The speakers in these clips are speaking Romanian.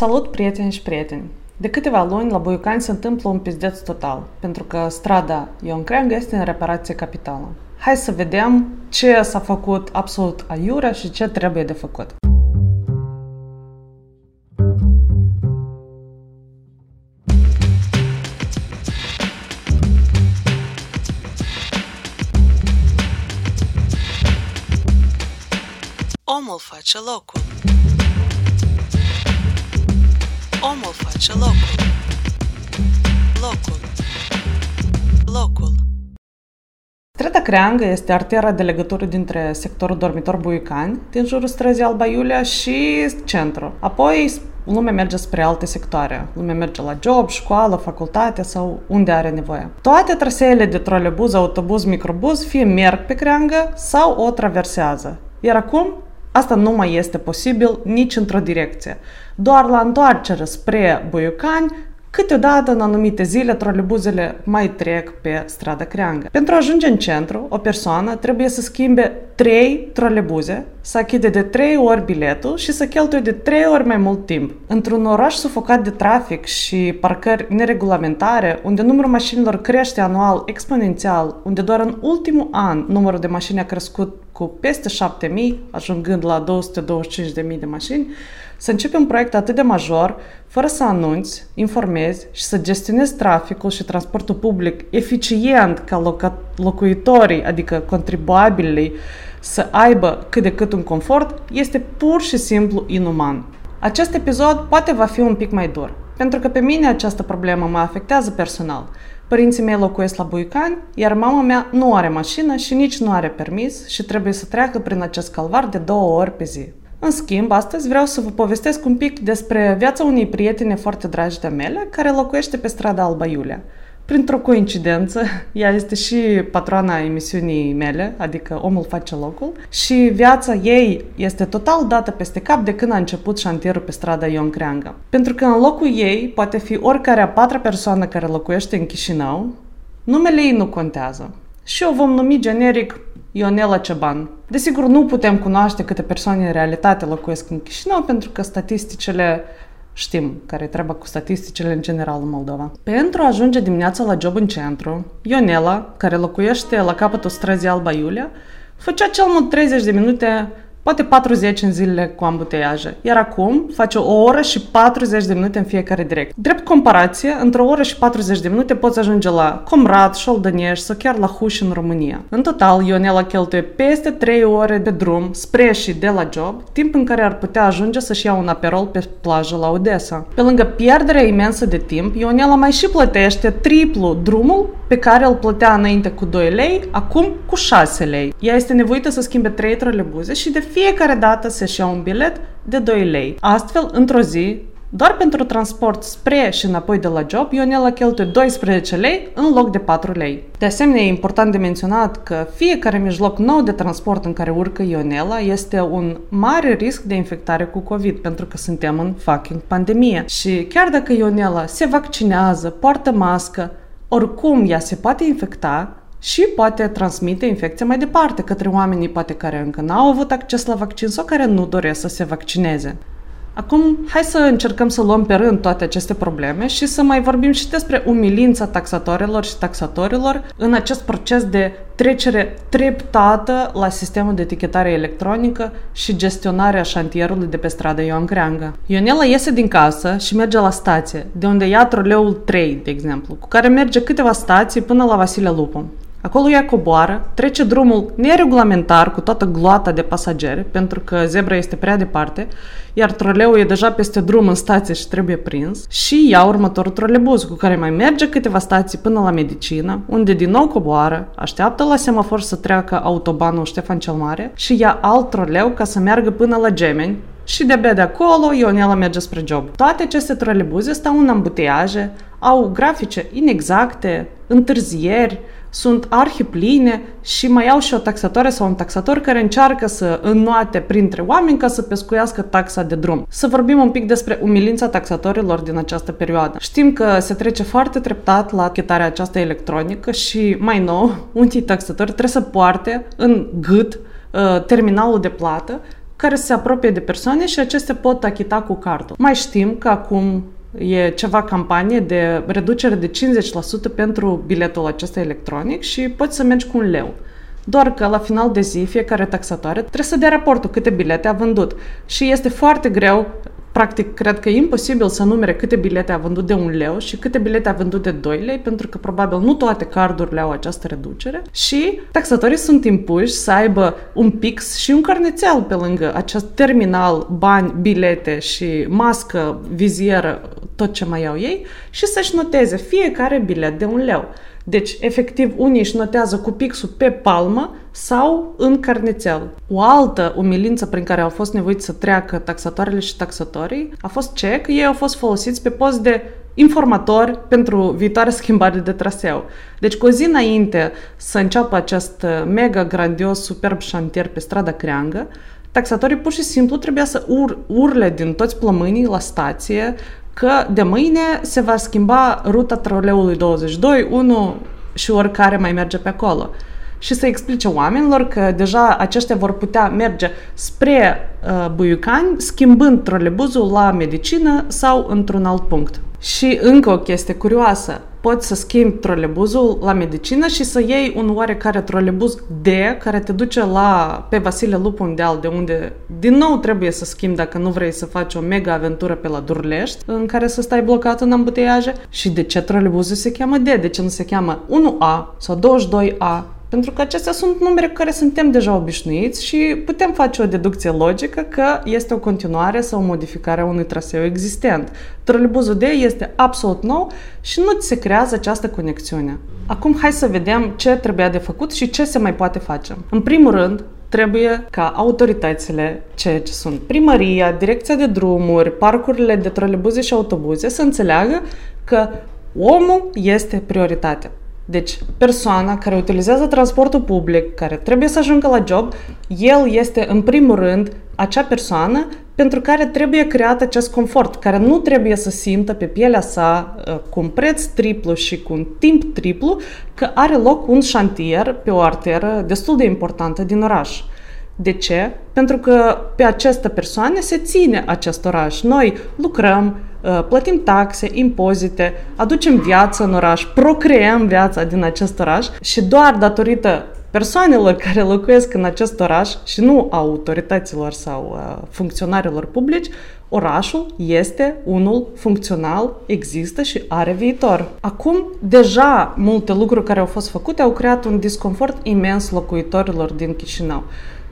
Salut, prieteni și prieteni! De câteva luni, la Buiucani se întâmplă un pizdeț total, pentru că strada Ion Creangă este în reparație capitală. Hai să vedem ce s-a făcut absolut aiurea și ce trebuie de făcut. Omul face locul. Omul face locul. Locul. Locul. Strada Creangă este artera de legătură dintre sectorul dormitor Buicani, din jurul străzii Alba Iulia și centru. Apoi lumea merge spre alte sectoare. Lumea merge la job, școală, facultate sau unde are nevoie. Toate traseele de trolebuz, autobuz, microbuz fie merg pe creangă sau o traversează. Iar acum Asta nu mai este posibil nici într-o direcție. Doar la întoarcere spre Buiucani, Câteodată, în anumite zile, trolebuzele mai trec pe strada Creangă. Pentru a ajunge în centru, o persoană trebuie să schimbe trei trolebuze, să achide de trei ori biletul și să cheltuie de trei ori mai mult timp. Într-un oraș sufocat de trafic și parcări neregulamentare, unde numărul mașinilor crește anual exponențial, unde doar în ultimul an numărul de mașini a crescut cu peste 7000, ajungând la 225.000 de mașini, să începi un proiect atât de major, fără să anunți, informezi și să gestionezi traficul și transportul public eficient ca loca- locuitorii, adică contribuabilii, să aibă cât de cât un confort, este pur și simplu inuman. Acest episod poate va fi un pic mai dur, pentru că pe mine această problemă mă afectează personal. Părinții mei locuiesc la Buicani, iar mama mea nu are mașină și nici nu are permis și trebuie să treacă prin acest calvar de două ori pe zi. În schimb, astăzi vreau să vă povestesc un pic despre viața unei prietene foarte dragi de mele, care locuiește pe strada Alba Iulia. Printr-o coincidență, ea este și patroana emisiunii mele, adică Omul face locul, și viața ei este total dată peste cap de când a început șantierul pe strada Ion Creangă. Pentru că în locul ei poate fi oricare a patra persoană care locuiește în Chișinău, numele ei nu contează. Și o vom numi generic Ionela Ceban. Desigur, nu putem cunoaște câte persoane în realitate locuiesc în Chișinău, pentru că statisticile știm care trebuie cu statisticile în general în Moldova. Pentru a ajunge dimineața la job în centru, Ionela, care locuiește la capătul străzii Alba Iulia, făcea cel mult 30 de minute poate 40 în zilele cu ambuteiaje, iar acum face o oră și 40 de minute în fiecare direct. Drept comparație, într-o oră și 40 de minute poți ajunge la Comrat, Șoldăneș sau chiar la Huș în România. În total, Ionela cheltuie peste 3 ore de drum spre și de la job, timp în care ar putea ajunge să-și ia un aperol pe plajă la Odessa. Pe lângă pierderea imensă de timp, Ionela mai și plătește triplu drumul pe care îl plătea înainte cu 2 lei, acum cu 6 lei. Ea este nevoită să schimbe 3 trolebuze și de fiecare dată să-și ia un bilet de 2 lei. Astfel, într-o zi, doar pentru transport spre și înapoi de la job, Ionela cheltuie 12 lei în loc de 4 lei. De asemenea, e important de menționat că fiecare mijloc nou de transport în care urcă Ionela este un mare risc de infectare cu COVID, pentru că suntem în fucking pandemie. Și chiar dacă Ionela se vaccinează, poartă mască, oricum ea se poate infecta și poate transmite infecția mai departe către oamenii poate care încă n-au avut acces la vaccin sau care nu doresc să se vaccineze. Acum, hai să încercăm să luăm pe rând toate aceste probleme și să mai vorbim și despre umilința taxatorilor și taxatorilor în acest proces de trecere treptată la sistemul de etichetare electronică și gestionarea șantierului de pe stradă Ioan Creangă. Ionela iese din casă și merge la stație, de unde ia troleul 3, de exemplu, cu care merge câteva stații până la Vasile Lupu. Acolo ea coboară, trece drumul neregulamentar cu toată gloata de pasageri, pentru că zebra este prea departe, iar troleul e deja peste drum în stație și trebuie prins, și ia următorul trolebuz, cu care mai merge câteva stații până la medicină, unde din nou coboară, așteaptă la semafor să treacă autobanul Ștefan cel Mare și ia alt troleu ca să meargă până la Gemeni, și de-abia de acolo Ionela merge spre job. Toate aceste trolebuze stau în ambuteiaje, au grafice inexacte, întârzieri, sunt arhipline și mai au și o taxatoare sau un taxator care încearcă să înnoate printre oameni ca să pescuiască taxa de drum. Să vorbim un pic despre umilința taxatorilor din această perioadă. Știm că se trece foarte treptat la chetarea aceasta electronică și, mai nou, unii taxatori trebuie să poarte în gât uh, terminalul de plată care se apropie de persoane și acestea pot achita cu cardul. Mai știm că acum e ceva campanie de reducere de 50% pentru biletul acesta electronic și poți să mergi cu un leu. Doar că la final de zi, fiecare taxatoare trebuie să dea raportul câte bilete a vândut. Și este foarte greu practic, cred că e imposibil să numere câte bilete a vândut de un leu și câte bilete a vândut de 2 lei, pentru că probabil nu toate cardurile au această reducere și taxatorii sunt impuși să aibă un pix și un carnețel pe lângă acest terminal, bani, bilete și mască, vizieră, tot ce mai au ei și să-și noteze fiecare bilet de un leu. Deci, efectiv, unii își notează cu pixul pe palmă sau în carnețel. O altă umilință prin care au fost nevoiți să treacă taxatoarele și taxatorii a fost ce? Că ei au fost folosiți pe post de informatori pentru viitoare schimbare de traseu. Deci cu o zi înainte să înceapă acest mega grandios, superb șantier pe strada Creangă, taxatorii pur și simplu trebuia să ur- urle din toți plămânii la stație că de mâine se va schimba ruta troleului 22, 1 și oricare mai merge pe acolo. Și să explice oamenilor că deja aceștia vor putea merge spre uh, Buiucani, schimbând trolebuzul la medicină sau într-un alt punct. Și încă o chestie curioasă poți să schimbi trolebuzul la medicină și să iei un oarecare trolebuz D care te duce la pe Vasile Lupu Undeal, de unde din nou trebuie să schimbi dacă nu vrei să faci o mega aventură pe la Durlești, în care să stai blocat în ambuteiaje. Și de ce trolebuzul se cheamă D? De ce nu se cheamă 1A sau 22A? Pentru că acestea sunt numere cu care suntem deja obișnuiți și putem face o deducție logică că este o continuare sau o modificare a unui traseu existent. Trolebuzul D este absolut nou și nu ți se creează această conexiune. Acum hai să vedem ce trebuia de făcut și ce se mai poate face. În primul rând, trebuie ca autoritățile, ce sunt primăria, direcția de drumuri, parcurile de trolebuze și autobuze, să înțeleagă că omul este prioritatea. Deci, persoana care utilizează transportul public, care trebuie să ajungă la job, el este în primul rând acea persoană pentru care trebuie creat acest confort, care nu trebuie să simtă pe pielea sa uh, cu un preț triplu și cu un timp triplu că are loc un șantier pe o arteră destul de importantă din oraș. De ce? Pentru că pe această persoană se ține acest oraș. Noi lucrăm, uh, plătim taxe, impozite, aducem viață în oraș, procreăm viața din acest oraș și doar datorită persoanelor care locuiesc în acest oraș și nu autorităților sau uh, funcționarilor publici, orașul este unul funcțional, există și are viitor. Acum, deja multe lucruri care au fost făcute au creat un disconfort imens locuitorilor din Chișinău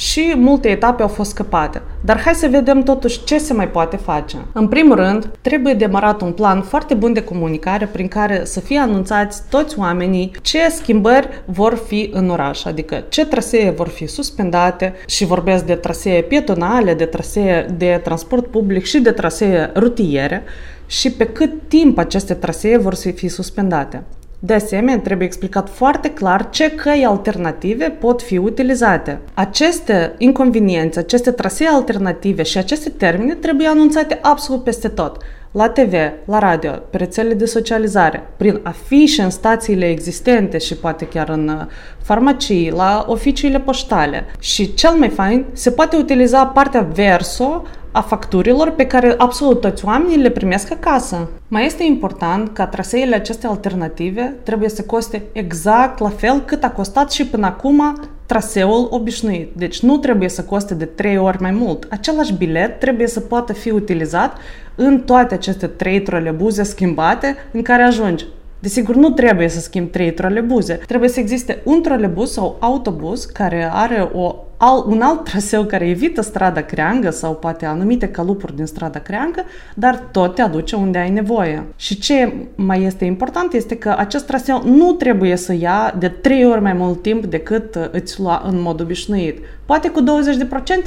și multe etape au fost scăpate. Dar hai să vedem totuși ce se mai poate face. În primul rând, trebuie demarat un plan foarte bun de comunicare prin care să fie anunțați toți oamenii ce schimbări vor fi în oraș, adică ce trasee vor fi suspendate și vorbesc de trasee pietonale, de trasee de transport public și de trasee rutiere și pe cât timp aceste trasee vor fi suspendate. De asemenea, trebuie explicat foarte clar ce căi alternative pot fi utilizate. Aceste inconveniențe, aceste trasee alternative și aceste termene trebuie anunțate absolut peste tot la TV, la radio, pe rețelele de socializare, prin afișe în stațiile existente și poate chiar în uh, farmacii, la oficiile poștale. Și cel mai fain, se poate utiliza partea verso a facturilor pe care absolut toți oamenii le primesc acasă. Mai este important ca traseele acestea alternative trebuie să coste exact la fel cât a costat și până acum traseul obișnuit. Deci nu trebuie să coste de 3 ori mai mult. Același bilet trebuie să poată fi utilizat în toate aceste trei trolebuze schimbate în care ajungi. Desigur, nu trebuie să schimbi trei trolebuze. Trebuie să existe un trolebuz sau autobuz care are o al, un alt traseu care evită strada creangă sau poate anumite calupuri din strada creangă, dar tot te aduce unde ai nevoie. Și ce mai este important este că acest traseu nu trebuie să ia de trei ori mai mult timp decât uh, îți lua în mod obișnuit. Poate cu 20%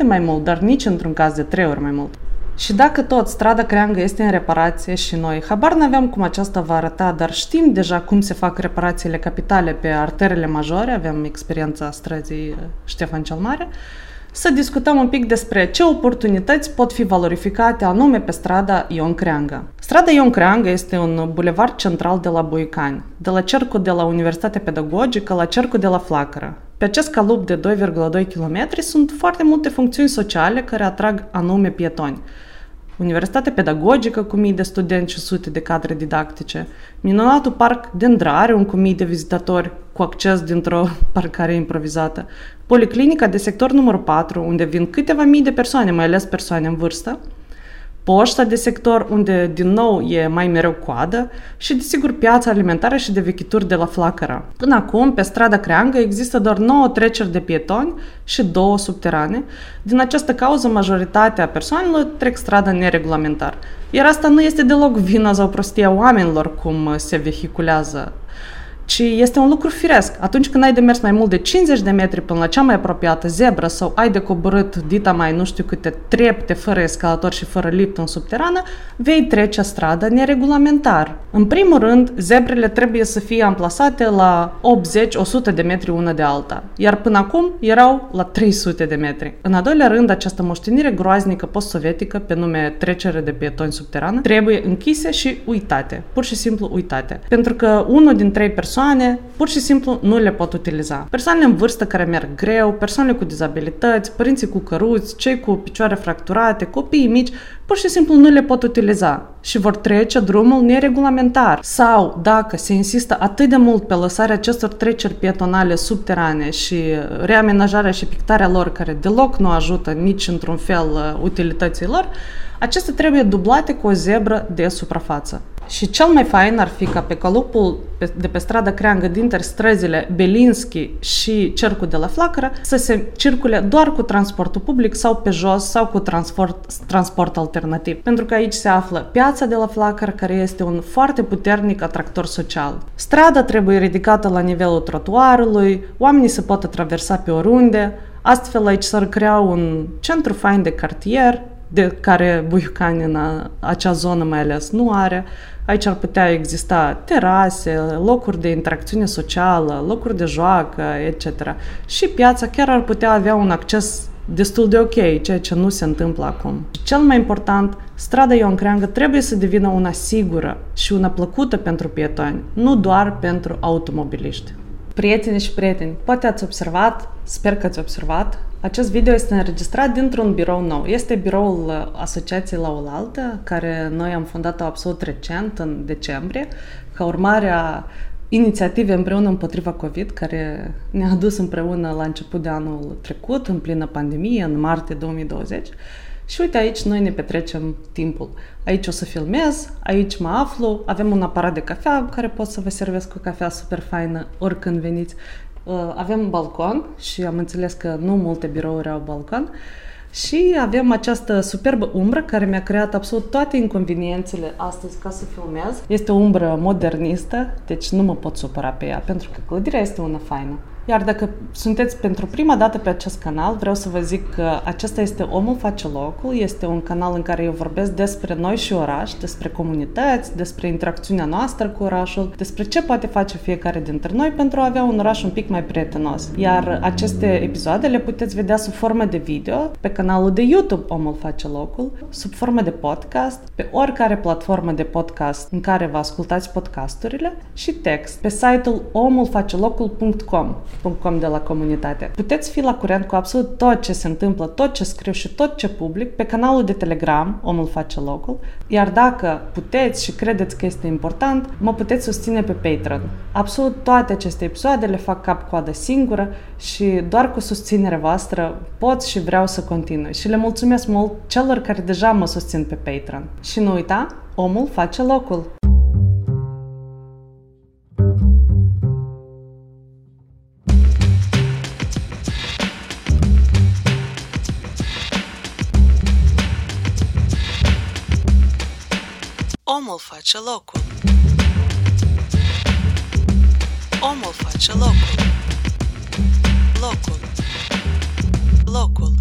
mai mult, dar nici într-un caz de trei ori mai mult. Și dacă tot strada Creangă este în reparație și noi habar n-aveam cum aceasta va arăta, dar știm deja cum se fac reparațiile capitale pe arterele majore, avem experiența străzii uh, Ștefan cel Mare, să discutăm un pic despre ce oportunități pot fi valorificate anume pe strada Ion Creangă. Strada Ion Creangă este un bulevard central de la Buicani, de la cercul de la Universitatea Pedagogică la cercul de la Flacără. Pe acest calup de 2,2 km sunt foarte multe funcțiuni sociale care atrag anume pietoni. Universitate pedagogică cu mii de studenți și sute de cadre didactice, minunatul parc Dendrare, cu mii de vizitatori cu acces dintr-o parcare improvizată, policlinica de sector numărul 4, unde vin câteva mii de persoane, mai ales persoane în vârstă, poșta de sector, unde din nou e mai mereu coadă și, desigur, piața alimentară și de vechituri de la Flacăra. Până acum, pe strada Creangă există doar 9 treceri de pietoni și două subterane. Din această cauză, majoritatea persoanelor trec strada neregulamentar. Iar asta nu este deloc vina sau prostia oamenilor cum se vehiculează ci este un lucru firesc. Atunci când ai de mers mai mult de 50 de metri până la cea mai apropiată zebră sau ai de coborât dita mai nu știu câte trepte fără escalator și fără lift în subterană, vei trece strada neregulamentar. În primul rând, zebrele trebuie să fie amplasate la 80-100 de metri una de alta, iar până acum erau la 300 de metri. În al doilea rând, această moștenire groaznică post-sovietică pe nume trecere de pietoni subterană trebuie închise și uitate, pur și simplu uitate. Pentru că unul din trei persoane persoane pur și simplu nu le pot utiliza. Persoanele în vârstă care merg greu, persoanele cu dizabilități, părinții cu căruți, cei cu picioare fracturate, copiii mici, pur și simplu nu le pot utiliza și vor trece drumul neregulamentar. Sau, dacă se insistă atât de mult pe lăsarea acestor treceri pietonale subterane și reamenajarea și pictarea lor, care deloc nu ajută nici într-un fel uh, utilității lor, acestea trebuie dublate cu o zebră de suprafață. Și cel mai fain ar fi ca pe calupul de pe strada Creangă dintre străzile Belinski și Cercul de la Flacără să se circule doar cu transportul public sau pe jos sau cu transport, transport alternativ. Pentru că aici se află piața de la Flacără care este un foarte puternic atractor social. Strada trebuie ridicată la nivelul trotuarului, oamenii se pot traversa pe oriunde, Astfel aici s-ar crea un centru fain de cartier, de care Buiucani în acea zonă mai ales nu are. Aici ar putea exista terase, locuri de interacțiune socială, locuri de joacă, etc. Și piața chiar ar putea avea un acces destul de ok, ceea ce nu se întâmplă acum. Cel mai important, strada Ion Creangă trebuie să devină una sigură și una plăcută pentru pietoni, nu doar pentru automobiliști. Prieteni și prieteni, poate ați observat, sper că ați observat, acest video este înregistrat dintr-un birou nou. Este biroul uh, Asociației La Oaltă, care noi am fondat-o absolut recent, în decembrie, ca urmare a inițiative împreună împotriva COVID, care ne-a adus împreună la început de anul trecut, în plină pandemie, în martie 2020. Și uite aici noi ne petrecem timpul. Aici o să filmez, aici mă aflu, avem un aparat de cafea care pot să vă servesc cu cafea super faină oricând veniți. Uh, avem balcon și am înțeles că nu multe birouri au balcon. Și avem această superbă umbră care mi-a creat absolut toate inconveniențele astăzi ca să filmez. Este o umbră modernistă, deci nu mă pot supăra pe ea, pentru că clădirea este una faină. Iar dacă sunteți pentru prima dată pe acest canal, vreau să vă zic că acesta este Omul face locul, este un canal în care eu vorbesc despre noi și oraș, despre comunități, despre interacțiunea noastră cu orașul, despre ce poate face fiecare dintre noi pentru a avea un oraș un pic mai prietenos. Iar aceste episoade le puteți vedea sub formă de video pe canalul de YouTube Omul face locul, sub formă de podcast, pe oricare platformă de podcast în care vă ascultați podcasturile și text pe site-ul omulfacelocul.com com de la comunitate. Puteți fi la curent cu absolut tot ce se întâmplă, tot ce scriu și tot ce public pe canalul de Telegram, Omul face locul, iar dacă puteți și credeți că este important, mă puteți susține pe Patreon. Absolut toate aceste episoade le fac cap-coadă singură și doar cu susținerea voastră pot și vreau să continui. Și le mulțumesc mult celor care deja mă susțin pe Patreon. Și nu uita, omul face locul! Omul face locul. Omul face locul. Locul. Locul.